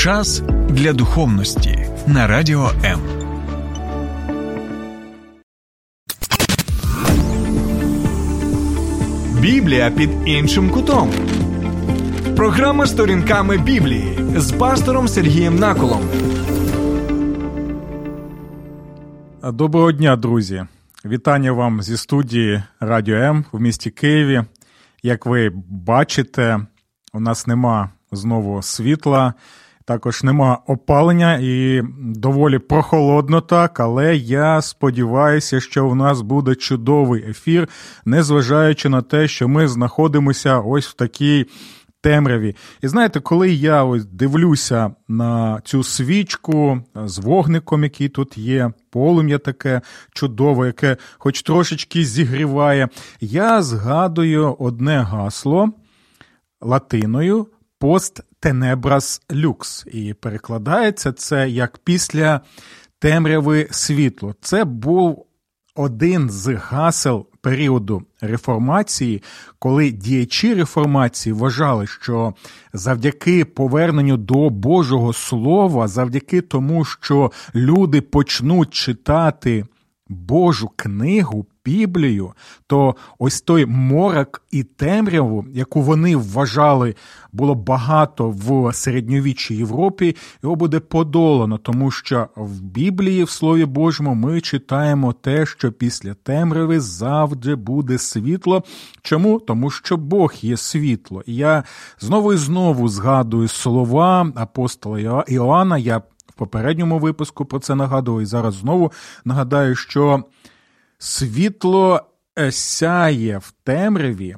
Час для духовності на радіо М. Біблія під іншим кутом. Програма сторінками Біблії з пастором Сергієм Наколом. Доброго дня, друзі. Вітання вам зі студії Радіо М в місті Києві. Як ви бачите, у нас нема знову світла. Також нема опалення і доволі прохолодно так, але я сподіваюся, що в нас буде чудовий ефір, незважаючи на те, що ми знаходимося ось в такій темряві. І знаєте, коли я ось дивлюся на цю свічку з вогником, який тут є, полум'я таке чудове, яке хоч трошечки зігріває, я згадую одне гасло латиною пост тенебрас люкс. І перекладається це як після темряви світло. Це був один з гасел періоду реформації, коли діячі реформації вважали, що завдяки поверненню до Божого Слова, завдяки тому, що люди почнуть читати Божу книгу, Біблію, то ось той морок і темряву, яку вони вважали, було багато в середньовіччій Європі, його буде подолано, тому що в Біблії, в Слові Божому, ми читаємо те, що після темряви завжди буде світло. Чому? Тому що Бог є світло. І я знову і знову згадую слова апостола Іоанна. Я попередньому випуску про це нагадував і зараз знову нагадаю, що. Світло сяє в темряві,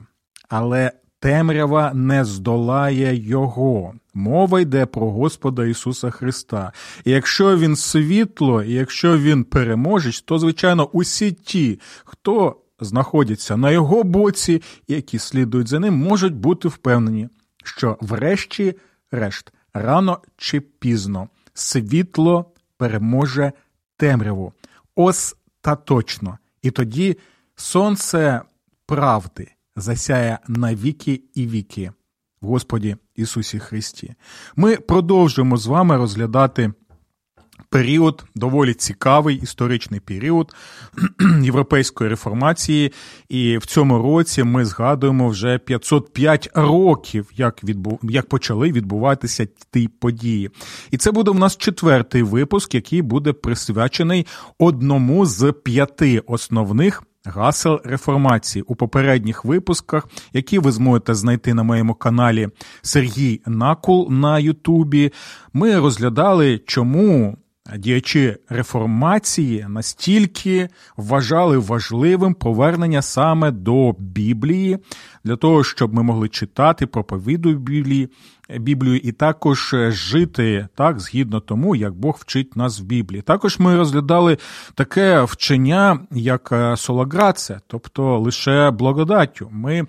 але темрява не здолає його. Мова йде про Господа Ісуса Христа. І якщо Він світло, і якщо Він переможець, то, звичайно, усі ті, хто знаходяться на його боці, які слідують за ним, можуть бути впевнені, що врешті-решт, рано чи пізно, світло переможе темряву. Остаточно. І тоді сонце правди засяє на віки і віки в Господі Ісусі Христі. Ми продовжуємо з вами розглядати. Період доволі цікавий історичний період європейської реформації, і в цьому році ми згадуємо вже 505 років, як відбув, як почали відбуватися ті події. І це буде у нас четвертий випуск, який буде присвячений одному з п'яти основних. Гасел реформації у попередніх випусках, які ви зможете знайти на моєму каналі Сергій Накул на Ютубі. Ми розглядали, чому Діячі реформації настільки вважали важливим повернення саме до Біблії, для того, щоб ми могли читати проповіду Біблії, Біблію і також жити так згідно тому, як Бог вчить нас в Біблії. Також ми розглядали таке вчення, як солаграція, тобто лише благодаттю. Ми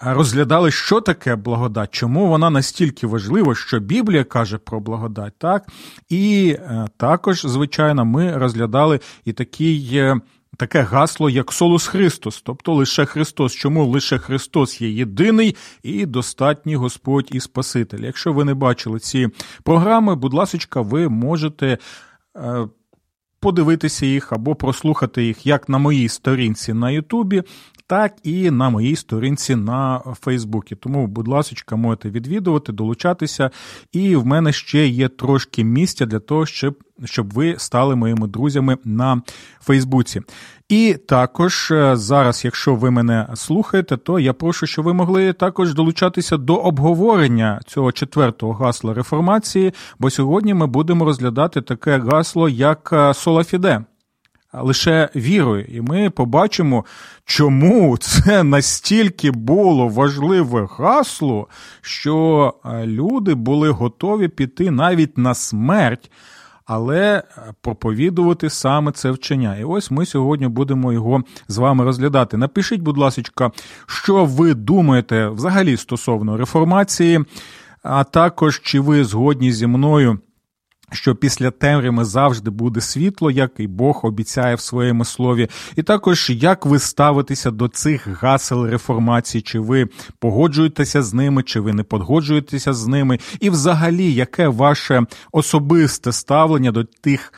розглядали, що таке благодать, чому вона настільки важлива, що Біблія каже про благодать, так? І е, також, звичайно, ми розглядали і такий. Е, таке гасло, як Солус Христос, тобто лише Христос. Чому лише Христос є єдиний і достатній Господь і Спаситель. Якщо ви не бачили ці програми, будь ласка, ви можете е, подивитися їх або прослухати їх як на моїй сторінці на Ютубі, так і на моїй сторінці на Фейсбуці. Тому, будь ласка, можете відвідувати, долучатися. І в мене ще є трошки місця для того, щоб щоб ви стали моїми друзями на Фейсбуці. І також е, зараз, якщо ви мене слухаєте, то я прошу, щоб ви могли також долучатися до обговорення цього четвертого гасла реформації, бо сьогодні ми будемо розглядати таке гасло, як е, Солафіде лише вірою, і ми побачимо, чому це настільки було важливе гасло, що е, люди були готові піти навіть на смерть. Але е, проповідувати саме це вчення. І ось ми сьогодні будемо його з вами розглядати. Напишіть, будь ласка, що ви думаєте взагалі стосовно реформації, а також чи ви згодні зі мною що після темряви завжди буде світло, як і Бог обіцяє в своєму слові, і також як ви ставитеся до цих гасел реформації, чи ви погоджуєтеся з ними, чи ви не погоджуєтеся з ними, і взагалі, яке ваше особисте ставлення до тих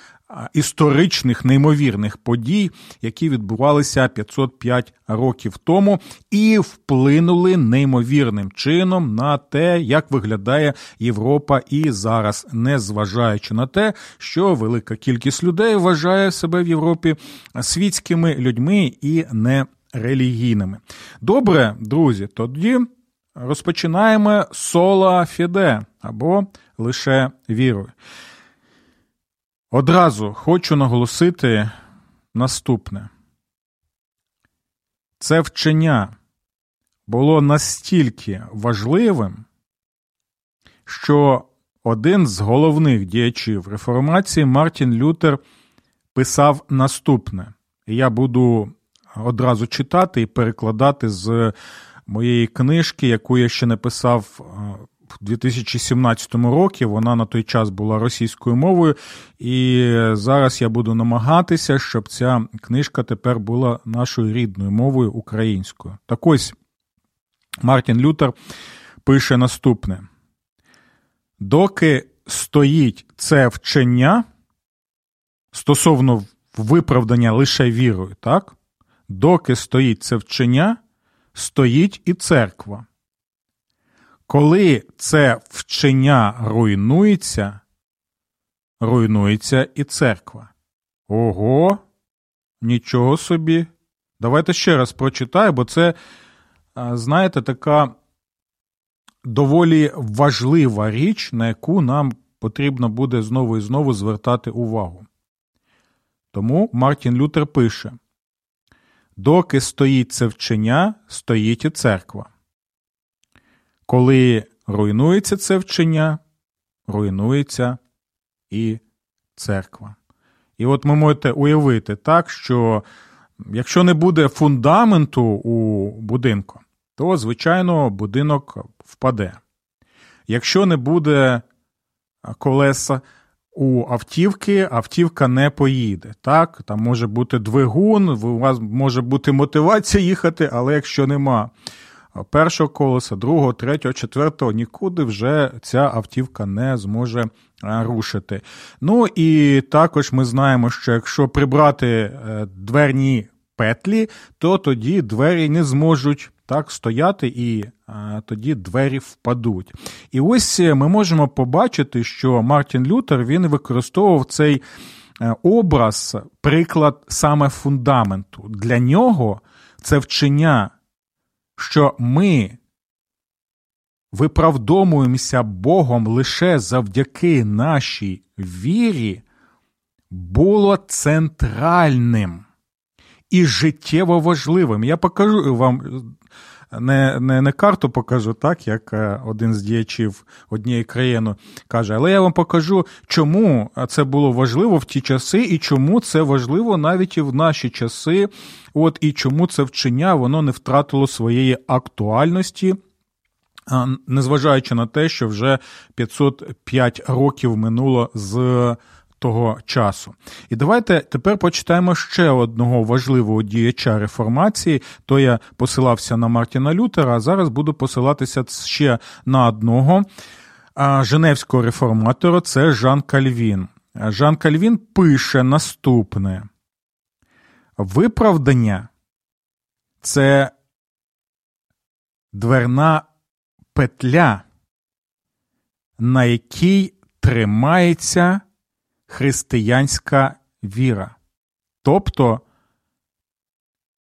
історичних неймовірних подій, які відбувалися 505 років тому, і вплинули неймовірним чином на те, як виглядає Європа і зараз, незважаючи на те, що велика кількість людей вважає себе в Європі світськими людьми і не релігійними. Добре, друзі, тоді. Розпочинаємо сола фіде або лише вірою. Одразу хочу наголосити наступне. Це вчення було настільки важливим, що один з головних діячів реформації Мартін Лютер писав наступне. Я буду одразу читати і перекладати з моєї книжки, яку я ще не писав в 2017 році. Вона на той час була російською мовою, і зараз я буду намагатися, щоб ця книжка тепер була нашою рідною мовою українською. Так ось Мартін Лютер пише наступне: доки стоїть це вчення стосовно виправдання лише вірою, так? Доки стоїть це вчення, стоїть і церква. Коли це вчення руйнується, руйнується і церква. Ого, нічого собі. Давайте ще раз прочитаю, бо це, знаєте, така доволі важлива річ, на яку нам потрібно буде знову і знову звертати увагу. Тому Мартін Лютер пише: доки стоїть це вчення, стоїть і церква. Коли руйнується це вчення, руйнується і церква. І от ви можете уявити так, що якщо не буде фундаменту у будинку, то, звичайно, будинок впаде. Якщо не буде колеса у автівки, автівка не поїде. Так, Там може бути двигун, у вас може бути мотивація їхати, але якщо нема першого колеса, другого, третього, четвертого, нікуди вже ця автівка не зможе рушити. Ну і також ми знаємо, що якщо прибрати е, дверні петлі, то тоді двері не зможуть. Так, стояти, і а, тоді двері впадуть. І ось ми можемо побачити, що Мартін Лютер він використовував цей е, образ, приклад саме фундаменту. Для нього це вчення що ми виправдомуємося Богом лише завдяки нашій вірі, було центральним і життєво важливим. Я покажу вам. Не не, не карту покажу, так, як е, один з діячів однієї країни каже, але я вам покажу, чому це було важливо в ті часи, і чому це важливо навіть і в наші часи, От і чому це вчення воно не втратило своєї актуальності. Незважаючи на те, що вже 505 років минуло з того часу. І давайте тепер почитаємо ще одного важливого діяча реформації. То я посилався на Мартіна Лютера, а зараз буду посилатися ще на одного Женевського реформатора це Жан Кальвін. Жан Кальвін пише наступне. Виправдання це дверна петля, на якій тримається християнська віра. Тобто,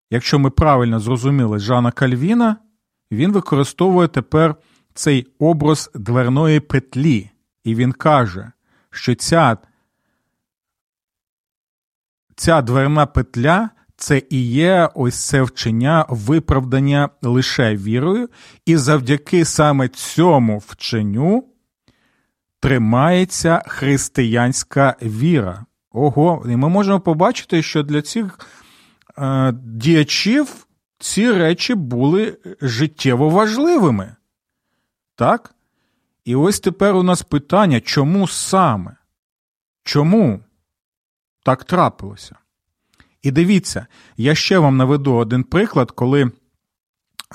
якщо ми правильно зрозуміли Жана Кальвіна, він використовує тепер цей образ дверної петлі, і він каже, що ця ця дверна петля це і є ось це вчення виправдання лише вірою, і завдяки саме цьому вченню тримається християнська віра. Ого, і ми можемо побачити, що для цих е, діячів ці речі були життєво важливими. Так? І ось тепер у нас питання, чому саме? чому так трапилося? І дивіться, я ще вам наведу один приклад, коли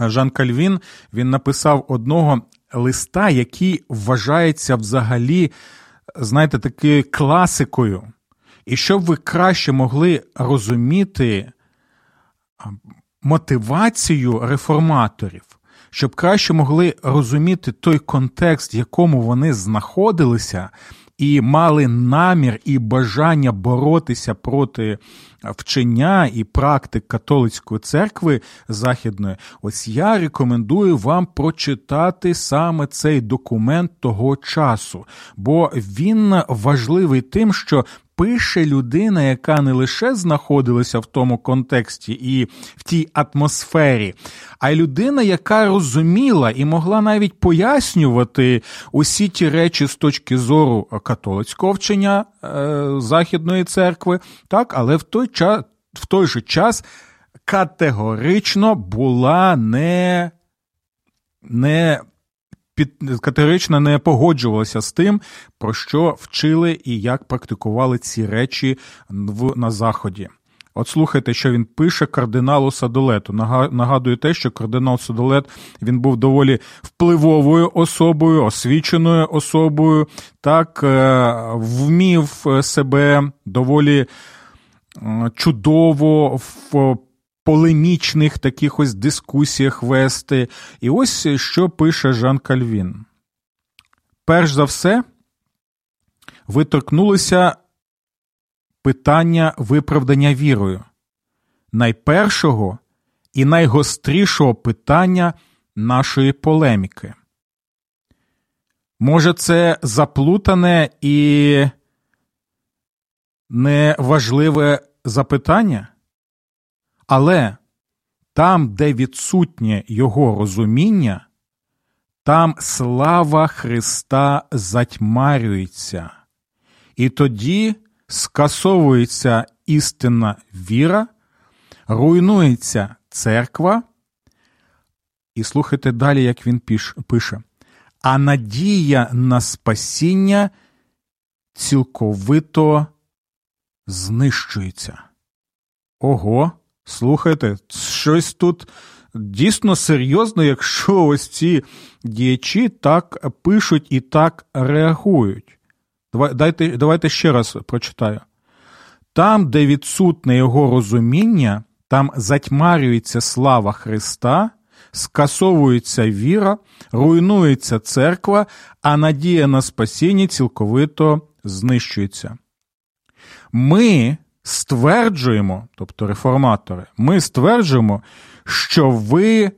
Жан Кальвін він написав одного листа, який вважається взагалі, знаєте, такою класикою. І щоб ви краще могли розуміти мотивацію реформаторів, щоб краще могли розуміти той контекст, в якому вони знаходилися, і мали намір і бажання боротися проти вчення і практик католицької церкви західної, ось я рекомендую вам прочитати саме цей документ того часу, бо він важливий тим, що пише людина, яка не лише знаходилася в тому контексті і в тій атмосфері, а й людина, яка розуміла і могла навіть пояснювати усі ті речі з точки зору католицького вчення е, Західної церкви, так, але в той час, в той же час категорично була не. Не під категорично не погоджувалася з тим, про що вчили і як практикували ці речі в, на Заході. От слухайте, що він пише кардиналу Садолету. Нагадую те, що кардинал Садолет він був доволі впливовою особою, освіченою особою, так е, вмів себе доволі е, чудово полемічних таких ось дискусіях вести. І ось що пише Жан Кальвін. Перш за все, ви торкнулися питання виправдання вірою, найпершого і найгострішого питання нашої полеміки. Може, це заплутане і неважливе запитання? Але там, де відсутнє його розуміння, там слава Христа затьмарюється, і тоді скасовується істинна віра, руйнується церква. І слухайте далі, як він пише. А надія на спасіння цілковито знищується. Ого! Слухайте, щось тут дійсно серйозно, якщо ось ці діячі так пишуть і так реагують. Давайте, Давайте ще раз прочитаю. Там, де відсутне його розуміння, там затьмарюється слава Христа, скасовується віра, руйнується церква, а надія на спасіння цілковито знищується. Ми стверджуємо, тобто реформатори, ми стверджуємо, що ви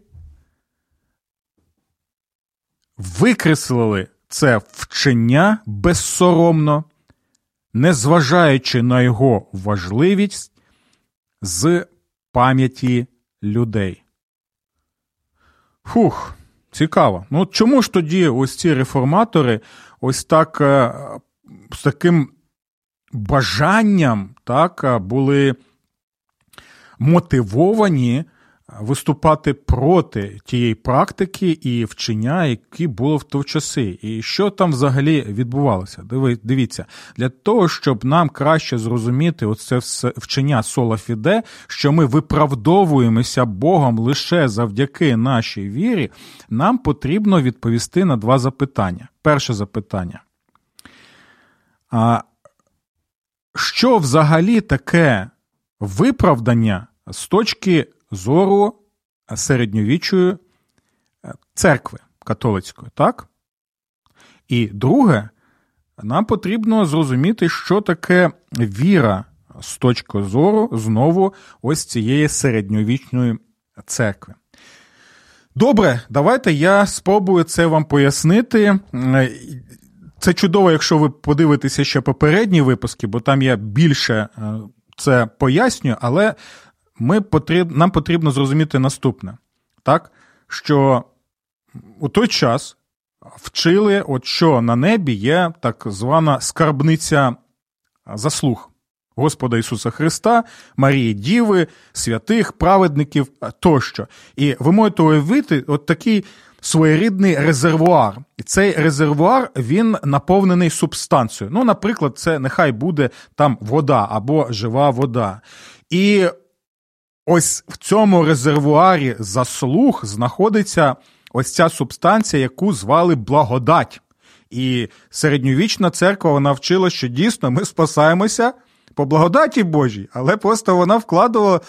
викреслили це вчення безсоромно, незважаючи на його важливість з пам'яті людей. Фух, цікаво. Ну чому ж тоді ось ці реформатори ось так е, з таким бажанням так, були мотивовані виступати проти тієї практики і вчення, які було в той часи. І що там взагалі відбувалося? Дивіться, для того, щоб нам краще зрозуміти оце вчення сола фіде, що ми виправдовуємося Богом лише завдяки нашій вірі, нам потрібно відповісти на два запитання. Перше запитання. Що взагалі таке виправдання з точки зору середньовічої е, церкви католицької, так? І друге, нам потрібно зрозуміти, що таке віра з точки зору знову ось цієї середньовічної церкви. Добре, давайте я спробую це вам пояснити. Це чудово, якщо ви подивитеся ще попередні випуски, бо там я більше е, це пояснюю, але ми потріб, нам потрібно зрозуміти наступне: так, що у той час вчили, от що на небі є так звана скарбниця заслуг Господа Ісуса Христа, Марії Діви, святих, праведників тощо. І ви можете уявити от такий своєрідний резервуар. І цей резервуар він наповнений субстанцією. Ну, наприклад, це нехай буде там вода або жива вода. І ось в цьому резервуарі заслуг знаходиться ось ця субстанція, яку звали благодать. І середньовічна церква вона вчила, що дійсно ми спасаємося по благодаті Божій, але просто вона вкладувала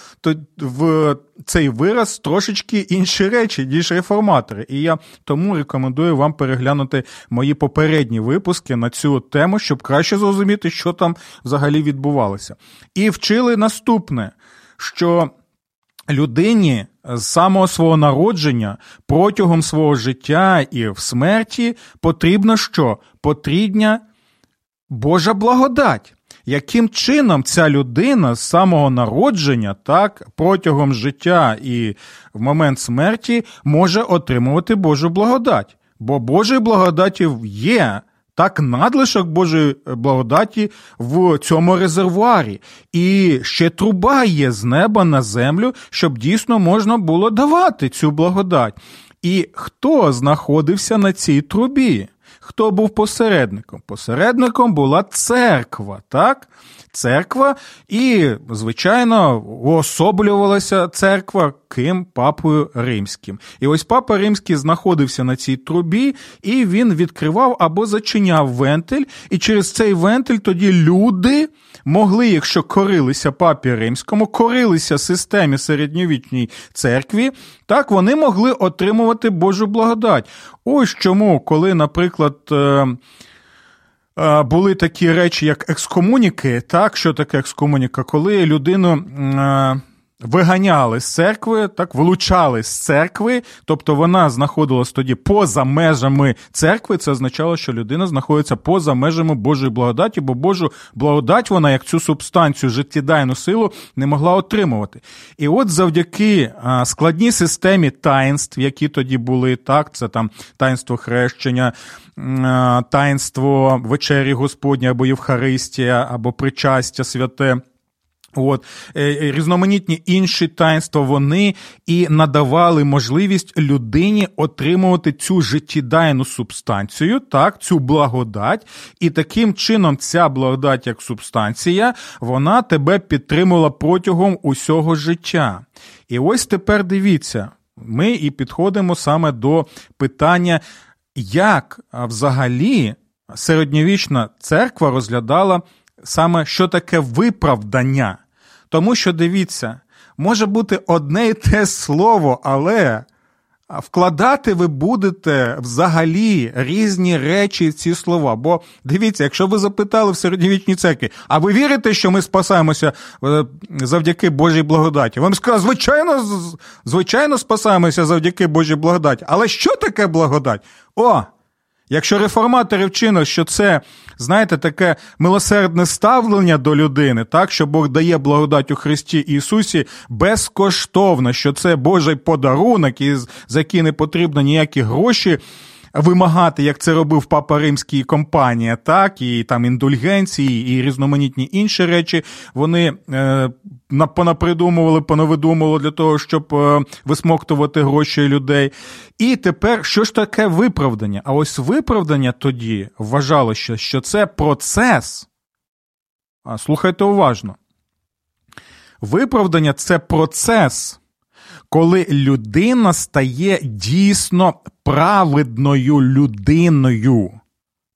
в цей вираз трошечки інші речі, ніж реформатори. І я тому рекомендую вам переглянути мої попередні випуски на цю тему, щоб краще зрозуміти, що там взагалі відбувалося. І вчили наступне, що людині з самого свого народження протягом свого життя і в смерті потрібно що? Потрібна Божа благодать. Яким чином ця людина з самого народження, так, протягом життя і в момент смерті може отримувати Божу благодать? Бо Божої благодаті є так надлишок Божої благодаті в цьому резервуарі. І ще труба є з неба на землю, щоб дійсно можна було давати цю благодать. І хто знаходився на цій трубі? Хто був посередником? Посередником була церква, так? Церква, і, звичайно, уособлювалася церква ким папою римським. І ось папа римський знаходився на цій трубі, і він відкривав або зачиняв вентиль, і через цей вентиль тоді люди могли, якщо корилися папі римському, корилися системі середньовічній церкві, так вони могли отримувати Божу благодать. Ось чому, коли, наприклад. Е, е, були такі речі, як екскомуніки, так, що таке екскомуніка, коли людину е, виганяли з церкви, так вилучали з церкви, тобто вона знаходилась тоді поза межами церкви. Це означало, що людина знаходиться поза межами Божої благодаті, бо Божу благодать вона, як цю субстанцію, життєдайну силу, не могла отримувати. І от завдяки складній системі таїнств, які тоді були, так, це там таїнство хрещення. Таїнство вечері Господня або Євхаристія, або причастя святе. От е, е, різноманітні інші таїнства вони і надавали можливість людині отримувати цю життєдайну субстанцію, так, цю благодать, і таким чином ця благодать, як субстанція, вона тебе підтримувала протягом усього життя. І ось тепер дивіться, ми і підходимо саме до питання, як взагалі середньовічна церква розглядала саме що таке виправдання. Тому що дивіться, може бути одне і те слово, але вкладати ви будете взагалі різні речі в ці слова. Бо дивіться, якщо ви запитали в середньовічній церкві, а ви вірите, що ми спасаємося е, завдяки Божій благодаті? Вам сказали, звичайно, звичайно, спасаємося завдяки Божій благодаті. Але що таке благодать? О! Якщо реформатори вчинили, що це, знаєте, таке милосердне ставлення до людини, так, що Бог дає благодать у Христі Ісусі безкоштовно, що це Божий подарунок, і за який не потрібно ніякі гроші вимагати, як це робив папа римський компанія, так, і там індульгенції, і різноманітні інші речі, вони е, понапридумували, понавидумували для того, щоб е, висмоктувати гроші людей. І тепер що ж таке виправдання? А ось виправдання тоді вважалося, що це процес. А, Слухайте уважно. Виправдання це процес коли людина стає дійсно праведною людиною.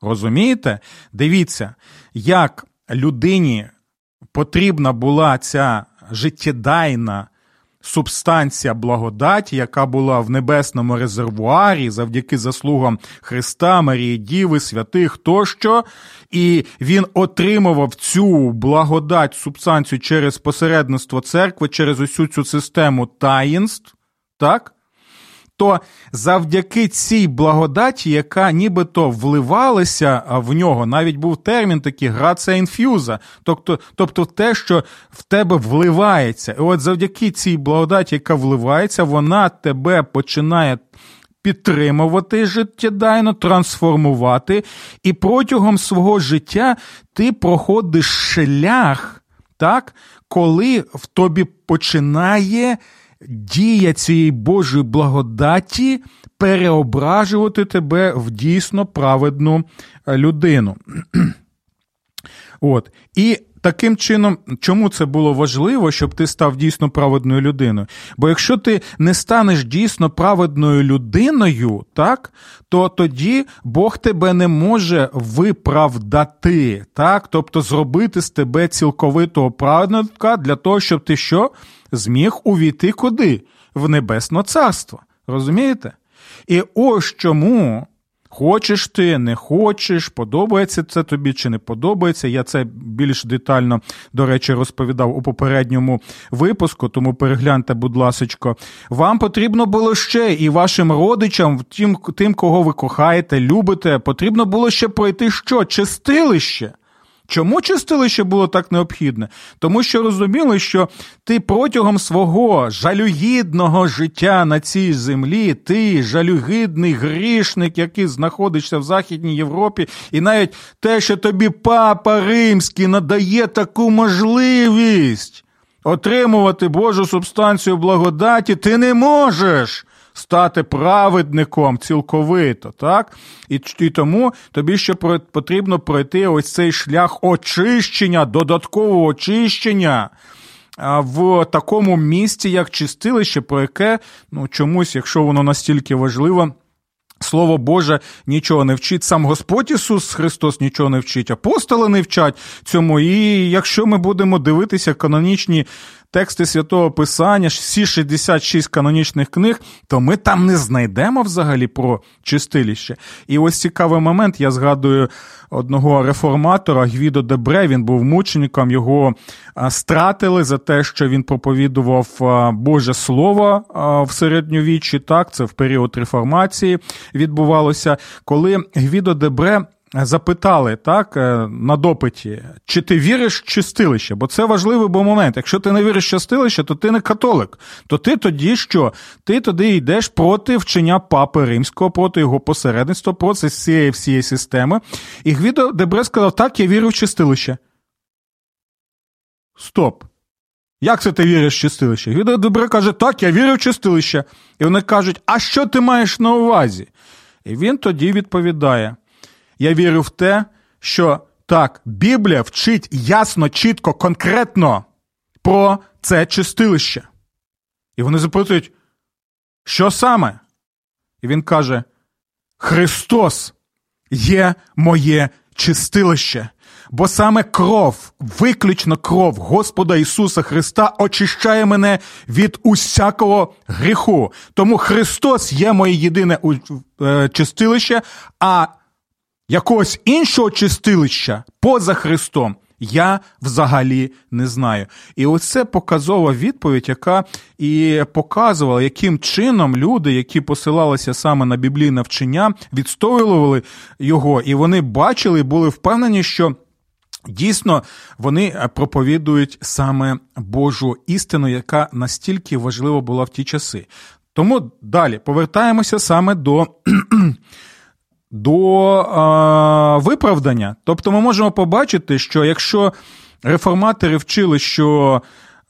Розумієте? Дивіться, як людині потрібна була ця життєдайна субстанція благодаті, яка була в небесному резервуарі завдяки заслугам Христа, Марії Діви, святих тощо, і він отримував цю благодать, субстанцію через посередництво церкви, через усю цю систему таїнств, так? То завдяки цій благодаті, яка нібито вливалася в нього, навіть був термін такий грація інфюза, тобто тобто те, що в тебе вливається. І от завдяки цій благодаті, яка вливається, вона тебе починає. Підтримувати життєдайно, трансформувати, і протягом свого життя ти проходиш шлях, так, коли в тобі починає дія цієї Божої благодаті переображувати тебе в дійсно праведну е, людину. От. І таким чином, чому це було важливо, щоб ти став дійсно праведною людиною? Бо якщо ти не станеш дійсно праведною людиною, так, то тоді Бог тебе не може виправдати, так? тобто зробити з тебе цілковитого праведника для того, щоб ти що? Зміг увійти куди? В Небесне Царство. Розумієте? І ось чому Хочеш ти, не хочеш, подобається це тобі чи не подобається. Я це більш детально, до речі, розповідав у попередньому випуску, тому перегляньте, будь ласка, вам потрібно було ще і вашим родичам, тим, тим, кого ви кохаєте, любите, потрібно було ще пройти що? Чистилище. Чому чистилище було так необхідне? Тому що розуміли, що ти протягом свого жалюгідного життя на цій землі, ти жалюгідний грішник, який знаходишся в Західній Європі, і навіть те, що тобі папа римський надає таку можливість отримувати Божу субстанцію благодаті, ти не можеш стати праведником цілковито, так? І і тому тобі ще потрібно пройти ось цей шлях очищення, додаткового очищення. В такому місці, як чистилище, про яке ну чомусь, якщо воно настільки важливо, Слово Боже нічого не вчить, сам Господь Ісус Христос нічого не вчить, апостоли не вчать цьому. І якщо ми будемо дивитися канонічні тексти святого Писання, всі 66 канонічних книг, то ми там не знайдемо взагалі про чистилище. І ось цікавий момент, я згадую одного реформатора Гвідо Дебре, він був мучеником, його стратили за те, що він проповідував Боже Слово в середньовіччі. Так, це в період реформації відбувалося, коли Гвідо Дебре запитали так е, на допиті, чи ти віриш в чистилище? Бо це важливий був момент. Якщо ти не віриш в чистилище, то ти не католик. То ти тоді що? Ти тоді йдеш проти вчення папи римського, проти його посередництва, проти цієї всієї системи. І Гвідо Дебре сказав: так, я вірю в чистилище. Стоп. Як це ти віриш в чистилище? Гвідо Дебре каже, так, я вірю в чистилище. І вони кажуть, а що ти маєш на увазі? І він тоді відповідає. Я вірю в те, що так, Біблія вчить ясно, чітко, конкретно про це чистилище. І вони запитують, що саме? І він каже: Христос є моє чистилище, бо саме кров, виключно кров Господа Ісуса Христа очищає мене від усякого гріху. Тому Христос є моє єдине е, чистилище, а якогось іншого чистилища поза Христом. Я взагалі не знаю. І оце показова відповідь, яка і показувала, яким чином люди, які посилалися саме на біблійне вчення, відстоювали його, і вони бачили і були впевнені, що. Дійсно, вони проповідують саме Божу істину, яка настільки важлива була в ті часи. Тому далі повертаємося саме до до а, виправдання. Тобто ми можемо побачити, що якщо реформатори вчили, що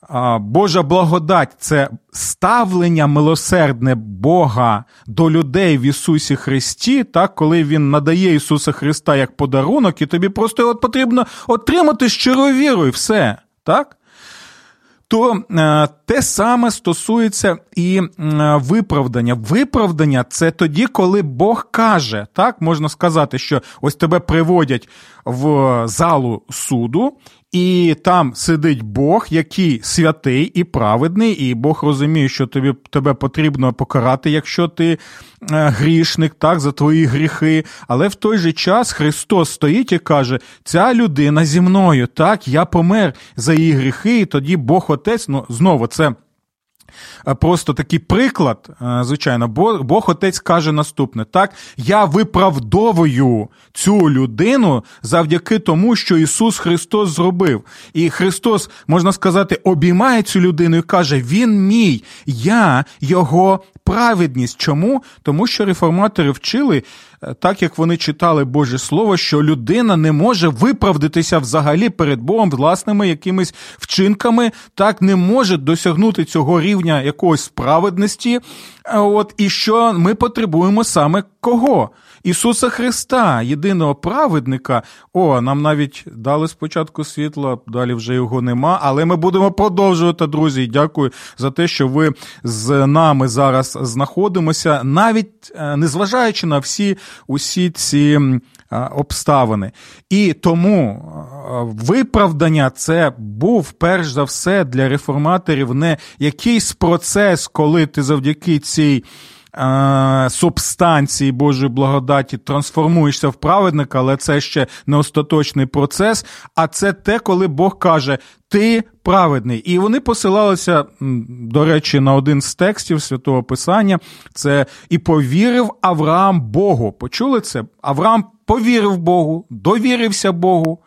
а, Божа благодать це ставлення милосердне Бога до людей в Ісусі Христі, так, коли Він надає Ісуса Христа як подарунок, і тобі просто от потрібно отримати щирою вірою, все. так? То е, те саме стосується і виправдання. Виправдання це тоді, коли Бог каже, так можна сказати, що ось тебе приводять в залу суду, і там сидить Бог, який святий і праведний, і Бог розуміє, що тобі тебе потрібно покарати, якщо ти е, грішник, так, за твої гріхи. Але в той же час Христос стоїть і каже: ця людина зі мною, так, я помер за її гріхи, і тоді Бог Отець, ну знову це. Е, просто такий приклад, е, звичайно, Бог Отець каже наступне: так, я виправдовую цю людину завдяки тому, що Ісус Христос зробив. І Христос, можна сказати, обіймає цю людину і каже: Він мій, я його праведність. Чому? Тому що реформатори вчили, е, так як вони читали Боже Слово, що людина не може виправдатися взагалі перед Богом власними якимись вчинками, так не може досягнути цього рівня якоїсь праведності. От і що ми потребуємо саме кого? Ісуса Христа, єдиного праведника. О, нам навіть дали спочатку світло, далі вже його нема. Але ми будемо продовжувати, друзі. Дякую за те, що ви з нами зараз знаходимося, навіть е, незважаючи на всі усі ці е, обставини. І тому е, виправдання це був перш за все для реформаторів не якийсь процес, коли ти завдяки цій субстанції Божої благодаті трансформуєшся в праведника, але це ще не остаточний процес. А це те, коли Бог каже: Ти праведний. І вони посилалися, до речі, на один з текстів святого Писання. Це і повірив Авраам Богу. Почули це? Авраам повірив Богу, довірився Богу.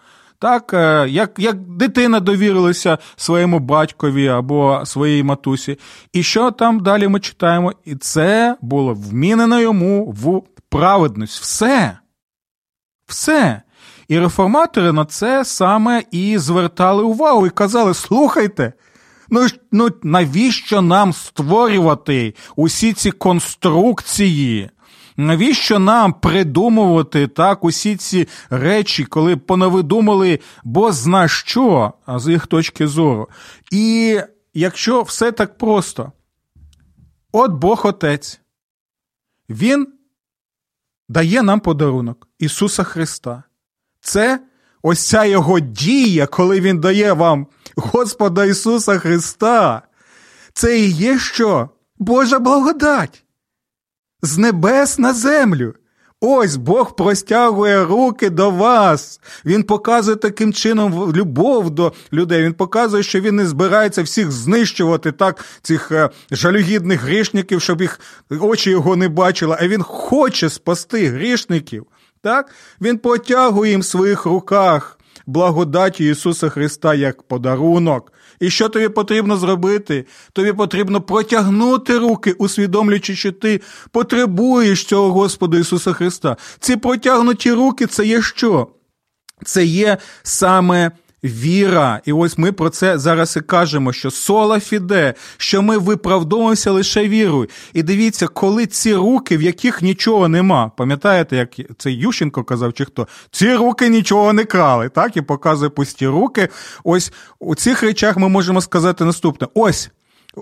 Так, е, як як дитина довірилася своєму батькові або своїй матусі. І що там далі ми читаємо? І це було вмінено йому в праведність. Все. Все. І реформатори на це саме і звертали увагу і казали: слухайте, ну ну навіщо нам створювати усі ці конструкції? Навіщо нам придумувати так усі ці речі, коли понавидумали бо зна що з їх точки зору? І якщо все так просто, от Бог Отець, Він дає нам подарунок Ісуса Христа. Це ось ця Його дія, коли Він дає вам Господа Ісуса Христа. Це і є що? Божа благодать з небес на землю. Ось Бог простягує руки до вас. Він показує таким чином любов до людей. Він показує, що він не збирається всіх знищувати, так, цих е, жалюгідних грішників, щоб їх очі його не бачили, а він хоче спасти грішників. Так? Він потягує їм в своїх руках благодаті Ісуса Христа як подарунок. І що тобі потрібно зробити? Тобі потрібно протягнути руки, усвідомлюючи, що ти потребуєш цього Господа Ісуса Христа. Ці протягнуті руки це є що? Це є саме віра. І ось ми про це зараз і кажемо, що сола фіде, що ми виправдовуємося лише вірою. І дивіться, коли ці руки, в яких нічого нема, пам'ятаєте, як це Ющенко казав, чи хто? Ці руки нічого не крали, так? І показує пусті руки. Ось у цих речах ми можемо сказати наступне: ось.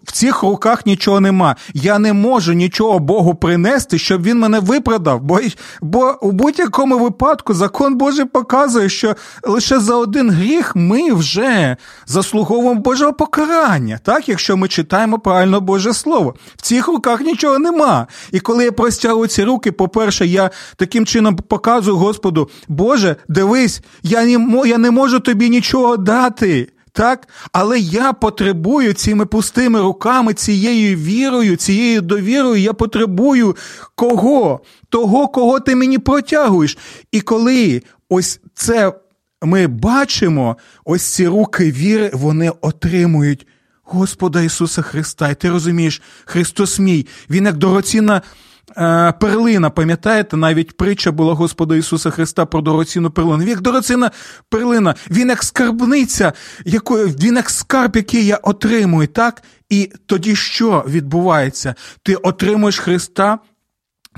В цих руках нічого нема. Я не можу нічого Богу принести, щоб він мене виправдав. Бо бо у будь-якому випадку закон Божий показує, що лише за один гріх ми вже заслуговуємо Божого покарання, так, якщо ми читаємо правильно Боже Слово. В цих руках нічого нема. І коли я простягую ці руки, по-перше, я таким чином показую Господу, Боже, дивись, я не, я не можу тобі нічого дати так? Але я потребую цими пустими руками, цією вірою, цією довірою, я потребую кого? Того, кого ти мені протягуєш. І коли ось це ми бачимо, ось ці руки віри, вони отримують Господа Ісуса Христа. І ти розумієш, Христос мій, Він як дорогоцінна перлина, пам'ятаєте, навіть притча була Господа Ісуса Христа про дорогоцінну перлину. Як дорогоцінна перлина, він як скарбниця, якою, він як скарб, який я отримую, так? І тоді що відбувається? Ти отримуєш Христа,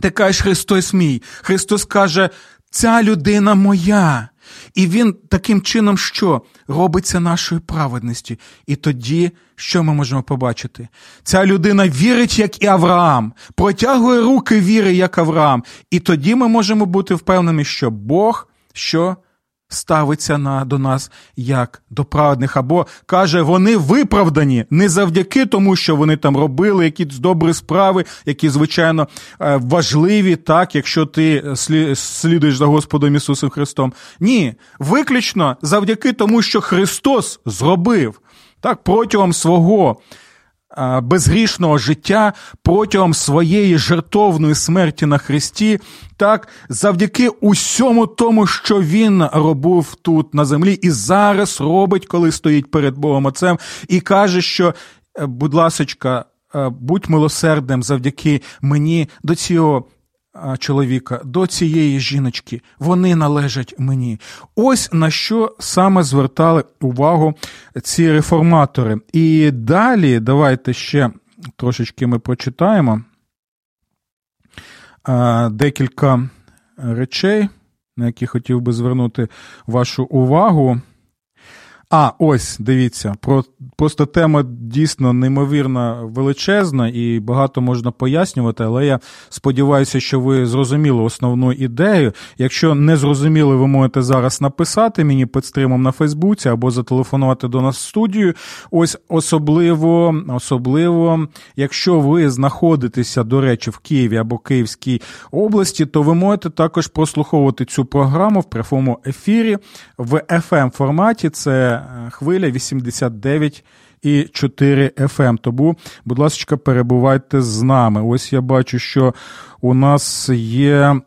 ти кажеш Христос мій. Христос каже, ця людина моя. І він таким чином що робиться нашою праведністю. І тоді, що ми можемо побачити? Ця людина вірить, як і Авраам, протягує руки віри, як Авраам. І тоді ми можемо бути впевнені, що Бог що ставиться на, до нас як до праведних, або каже, вони виправдані не завдяки тому, що вони там робили якісь добрі справи, які, звичайно, е, важливі, так, якщо ти слідуєш за Господом Ісусом Христом. Ні, виключно завдяки тому, що Христос зробив так протягом свого безгрішного життя протягом своєї жертовної смерті на Христі, так, завдяки усьому тому, що він робив тут на землі, і зараз робить, коли стоїть перед Богом Отцем, і каже, що, е, будь ласочка, будь милосердним завдяки мені до цього чоловіка, до цієї жіночки, вони належать мені. Ось на що саме звертали увагу ці реформатори. І далі давайте ще трошечки ми прочитаємо декілька речей, на які хотів би звернути вашу увагу. А, ось дивіться, про просто тема дійсно неймовірно величезна і багато можна пояснювати, але я сподіваюся, що ви зрозуміли основну ідею. Якщо не зрозуміли, ви можете зараз написати мені під стримом на Фейсбуці або зателефонувати до нас в студію. Ось особливо, особливо, якщо ви знаходитеся, до речі, в Києві або Київській області, то ви можете також прослуховувати цю програму в прямому ефірі в fm форматі. Це хвиля 89 і 4 FM. Тому, будь ласка, перебувайте з нами. Ось я бачу, що у нас є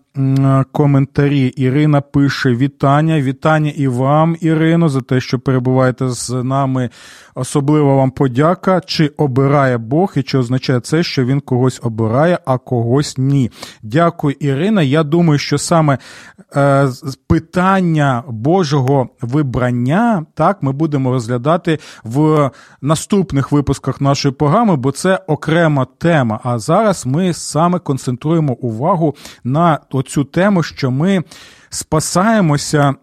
коментарі. Ірина пише: Вітання, вітання і вам, Ірино, за те, що перебуваєте з нами. Особлива вам подяка. Чи обирає Бог, і чи означає це, що він когось обирає, а когось ні. Дякую, Ірина. Я думаю, що саме е, питання Божого вибрання так ми будемо розглядати в наступних випусках нашої програми, бо це окрема тема. А зараз ми саме концентруємо увагу на цю тему, що ми спасаємося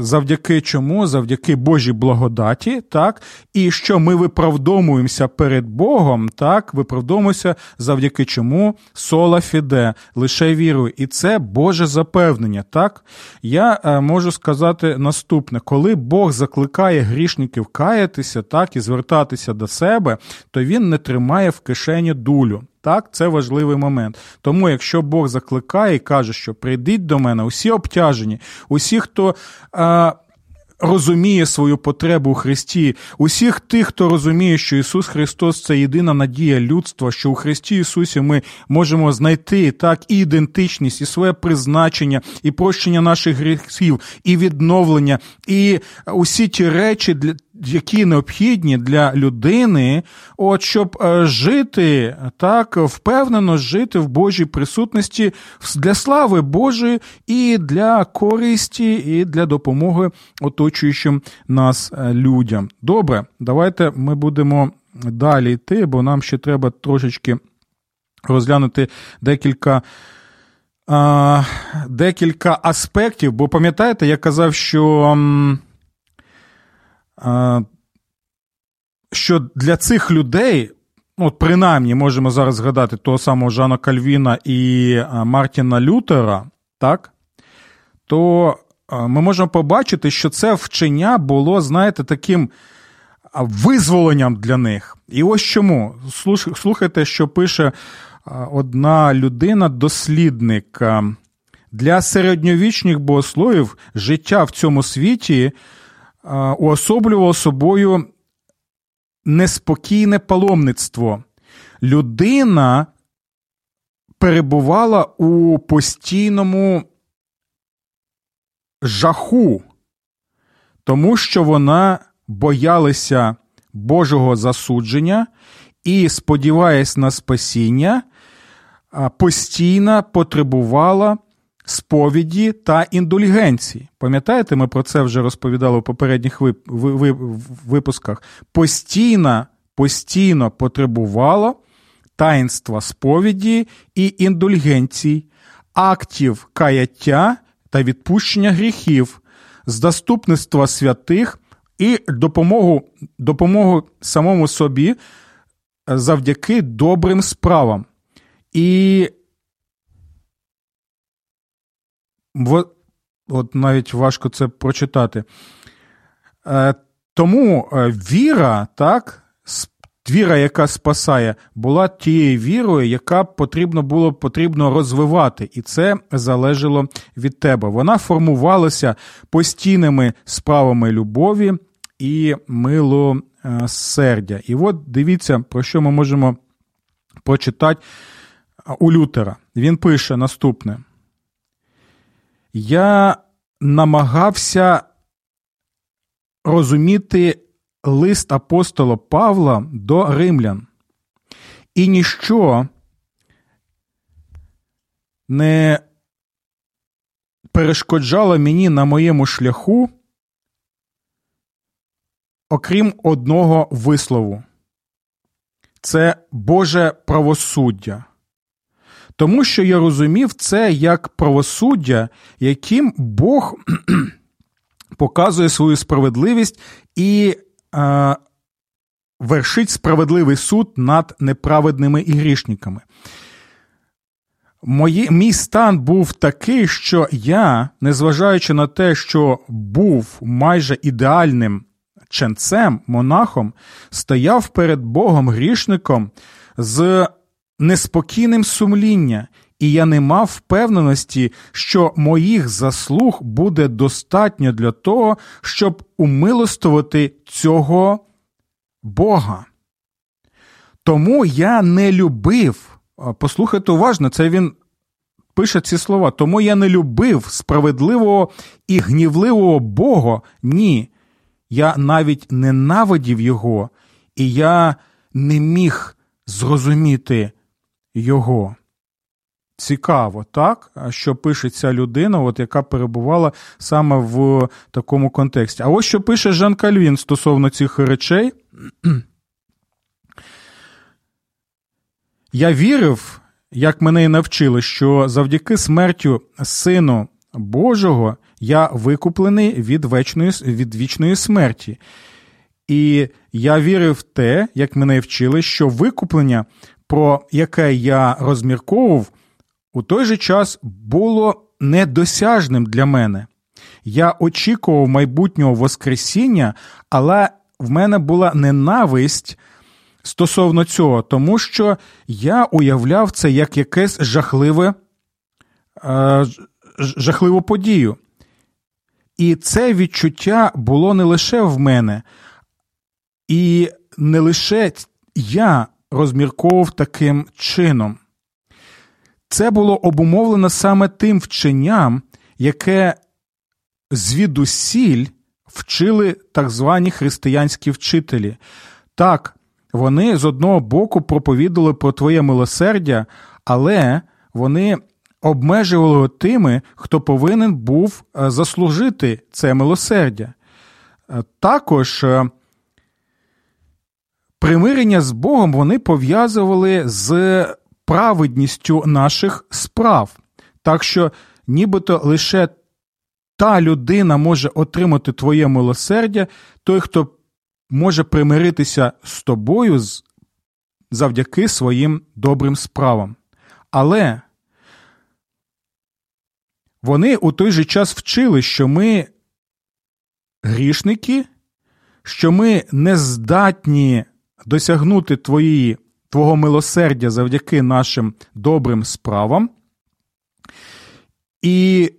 завдяки чому? Завдяки Божій благодаті, так, і що ми виправдовуємося перед Богом, так, виправдовуємося завдяки чому сола фіде, лише вірою. І це Боже запевнення. так. Я е, можу сказати наступне: коли Бог закликає грішників каятися, так, і звертатися до себе, то він не тримає в кишені дулю. Так, це важливий момент. Тому, якщо Бог закликає і каже, що прийдіть до мене, усі обтяжені, усі, хто. А, Розуміє свою потребу у Христі, усіх тих, хто розуміє, що Ісус Христос це єдина надія людства, що у Христі Ісусі ми можемо знайти так і ідентичність, і своє призначення, і прощення наших гріхів, і відновлення, і усі ті речі, для які необхідні для людини, от щоб е, жити так впевнено жити в Божій присутності для слави Божої і для користі, і для допомоги оточуючим нас е, людям. Добре, давайте ми будемо далі йти, бо нам ще треба трошечки розглянути декілька. Декілька аспектів, бо пам'ятаєте, я казав, що що для цих людей, ну, от принаймні можемо зараз згадати того самого Жана Кальвіна і Мартіна Лютера, так, то ми можемо побачити, що це вчення було, знаєте, таким визволенням для них. І ось чому. Слухайте, що пише одна людина, дослідник. Для середньовічних богословів життя в цьому світі уособлював собою неспокійне паломництво. Людина перебувала у постійному жаху, тому що вона боялася Божого засудження і, сподіваясь на спасіння, постійно потребувала сповіді та індульгенції. Пам'ятаєте, ми про це вже розповідали у попередніх випусках. Постійно, постійно потребувало таїнства сповіді і індульгенцій, актів каяття та відпущення гріхів, з доступництва святих і допомогу, допомогу самому собі завдяки добрим справам. І от навіть важко це прочитати. Е, тому е, віра, так, віра, яка спасає, була тією вірою, яка потрібно було потрібно розвивати, і це залежало від тебе. Вона формувалася постійними справами любові і милосердя. І от дивіться, про що ми можемо прочитати у Лютера. Він пише наступне я намагався розуміти лист апостола Павла до римлян І ніщо не перешкоджало мені на моєму шляху, окрім одного вислову. Це Боже правосуддя. Тому що я розумів це як правосуддя, яким Бог показує свою справедливість і е, вершить справедливий суд над неправедними і грішниками. Мої, Мій стан був такий, що я, незважаючи на те, що був майже ідеальним ченцем, монахом, стояв перед Богом грішником з неспокійним сумління, і я не мав впевненості, що моїх заслуг буде достатньо для того, щоб умилостувати цього Бога. Тому я не любив, послухайте уважно, це він пише ці слова. Тому я не любив справедливого і гнівливого Бога. Ні. Я навіть ненавидів його, і я не міг зрозуміти його. Цікаво, так, що пише ця людина, от яка перебувала саме в такому контексті. А ось що пише Жан Кальвін стосовно цих речей. Я вірив, як мене і навчили, що завдяки смертю Сину Божого я викуплений від вечної, від вічної смерті. І я вірив в те, як мене вчили, що викуплення, про яке я розмірковував, у той же час було недосяжним для мене. Я очікував майбутнього Воскресіння, але в мене була ненависть стосовно цього, тому що я уявляв це як якесь жахливе, е, жахливу подію. І це відчуття було не лише в мене, і не лише я розмірковував таким чином. Це було обумовлено саме тим вченням, яке звідусіль вчили так звані християнські вчителі. Так, вони з одного боку проповідували про твоє милосердя, але вони обмежували тими, хто повинен був е, заслужити це милосердя. Е, також е, примирення з Богом вони пов'язували з праведністю наших справ. Так що, нібито лише та людина може отримати твоє милосердя, той, хто може примиритися з тобою завдяки своїм добрим справам. Але вони у той же час вчили, що ми грішники, що ми не здатні досягнути твої, Твого милосердя завдяки нашим добрим справам. І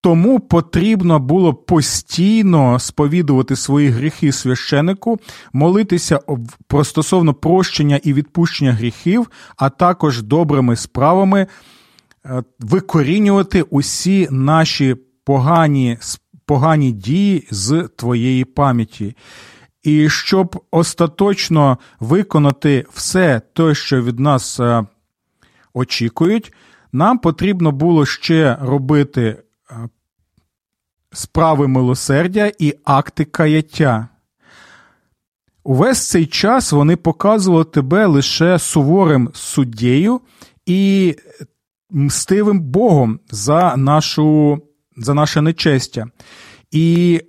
тому потрібно було постійно сповідувати свої гріхи священику, молитися про стосовно прощення і відпущення гріхів, а також добрими справами е, викорінювати усі наші погані, погані дії з твоєї пам'яті. І щоб остаточно виконати все те, що від нас е, очікують, нам потрібно було ще робити Е, справи милосердя і акти каяття. Увесь цей час вони показували тебе лише суворим суддєю і мстивим Богом за нашу, за наше нечестя. І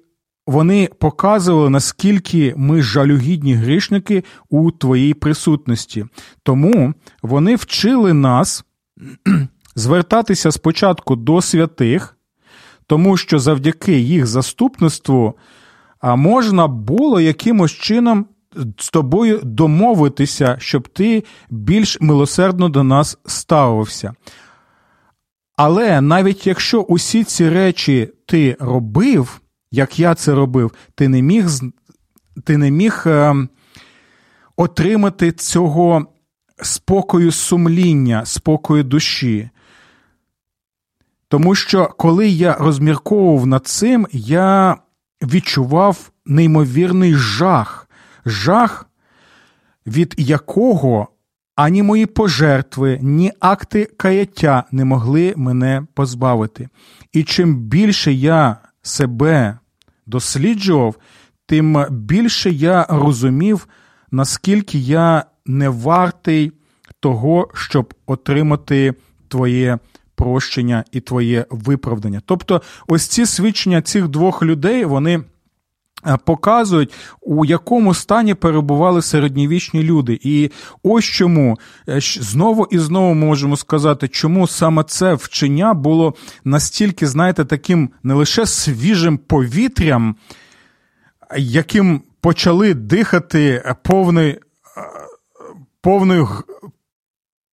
вони показували, наскільки ми жалюгідні грішники у твоїй присутності. Тому вони вчили нас звертатися спочатку до святих тому що завдяки їх заступництву можна було якимось чином з тобою домовитися, щоб ти більш милосердно до нас ставився. Але навіть якщо усі ці речі ти робив, як я це робив, ти не міг ти не міг е, отримати цього спокою сумління, спокою душі. Тому що коли я розмірковував над цим, я відчував неймовірний жах, жах від якого ані мої пожертви, ні акти каяття не могли мене позбавити. І чим більше я себе досліджував, тим більше я розумів, наскільки я не вартий того, щоб отримати твоє прощення і твоє виправдання. Тобто, ось ці свідчення цих двох людей, вони. Е, показують, у якому стані перебували середньовічні люди. І ось чому е, знову і знову можемо сказати, чому саме це вчення було настільки, знаєте, таким не лише свіжим повітрям, яким почали дихати повний, е, повною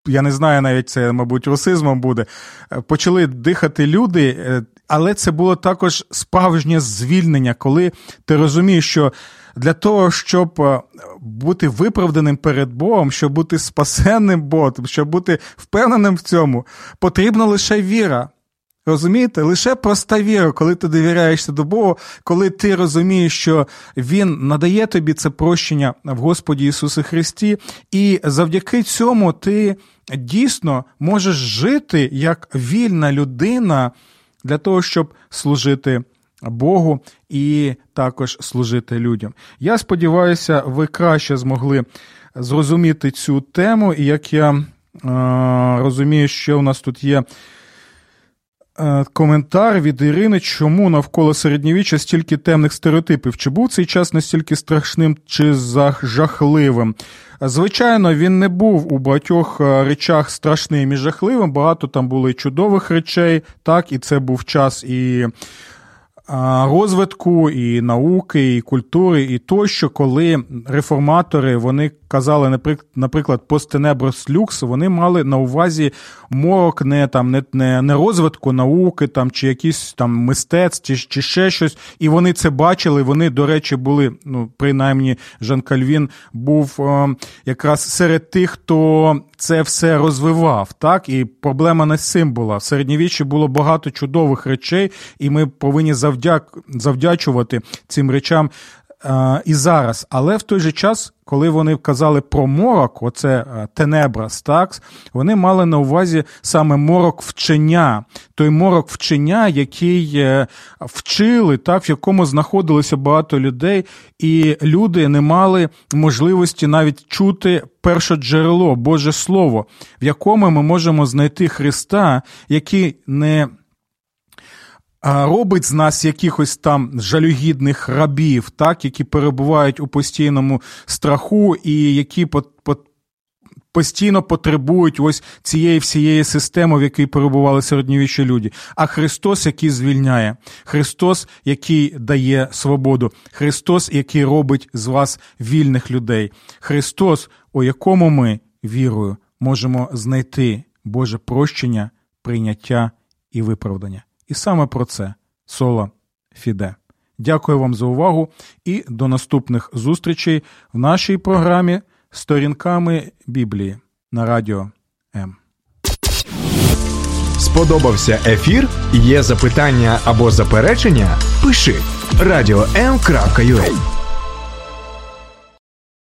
я не знаю, навіть це, мабуть, русизмом буде. Почали дихати люди, але це було також справжнє звільнення, коли ти розумієш, що для того, щоб е, бути виправданим перед Богом, щоб бути спасенним Богом, щоб бути впевненим в цьому, потрібна лише віра. Розумієте, лише проста віра, коли ти довіряєшся до Бога, коли ти розумієш, що Він надає тобі це прощення в Господі Ісусі Христі, і завдяки цьому ти дійсно можеш жити як вільна людина для того, щоб служити Богу і також служити людям. Я сподіваюся, ви краще змогли зрозуміти цю тему, і як я е, розумію, що у нас тут є. Е, коментар від Ірини, чому навколо середньовіччя стільки темних стереотипів? Чи був цей час настільки страшним чи жахливим? Звичайно, він не був у багатьох е, речах страшним і жахливим. Багато там було і чудових речей, так, і це був час і розвитку, і науки, і культури, і тощо, коли реформатори вони казали, наприклад, постенеброс люкс, вони мали на увазі морок не там не, не, не розвитку науки там чи якісь там мистецтв, чи, чи ще щось. І вони це бачили. Вони, до речі, були, ну принаймні, Жан Кальвін був о, якраз серед тих, хто це все розвивав. Так, і проблема не з цим була. В середньовіччі було багато чудових речей, і ми повинні завдяк завдячувати цим речам і зараз, але в той же час, коли вони казали про морок, оце е, тенебрас, так, вони мали на увазі саме морок вчення, той морок вчення, який е, вчили, так, в якому знаходилося багато людей, і люди не мали можливості навіть чути перше джерело, Боже Слово, в якому ми можемо знайти Христа, який не робить з нас якихось там жалюгідних рабів, так, які перебувають у постійному страху і які по, по, постійно потребують ось цієї всієї системи, в якій перебували середньовічні люди. А Христос, який звільняє, Христос, який дає свободу, Христос, який робить з вас вільних людей, Христос, у якому ми вірою можемо знайти Боже прощення, прийняття і виправдання. І саме про це Соло Фіде. Дякую вам за увагу і до наступних зустрічей в нашій програмі Сторінками Біблії на радіо М. Сподобався ефір? Є запитання або заперечення? Пиши радіом.ua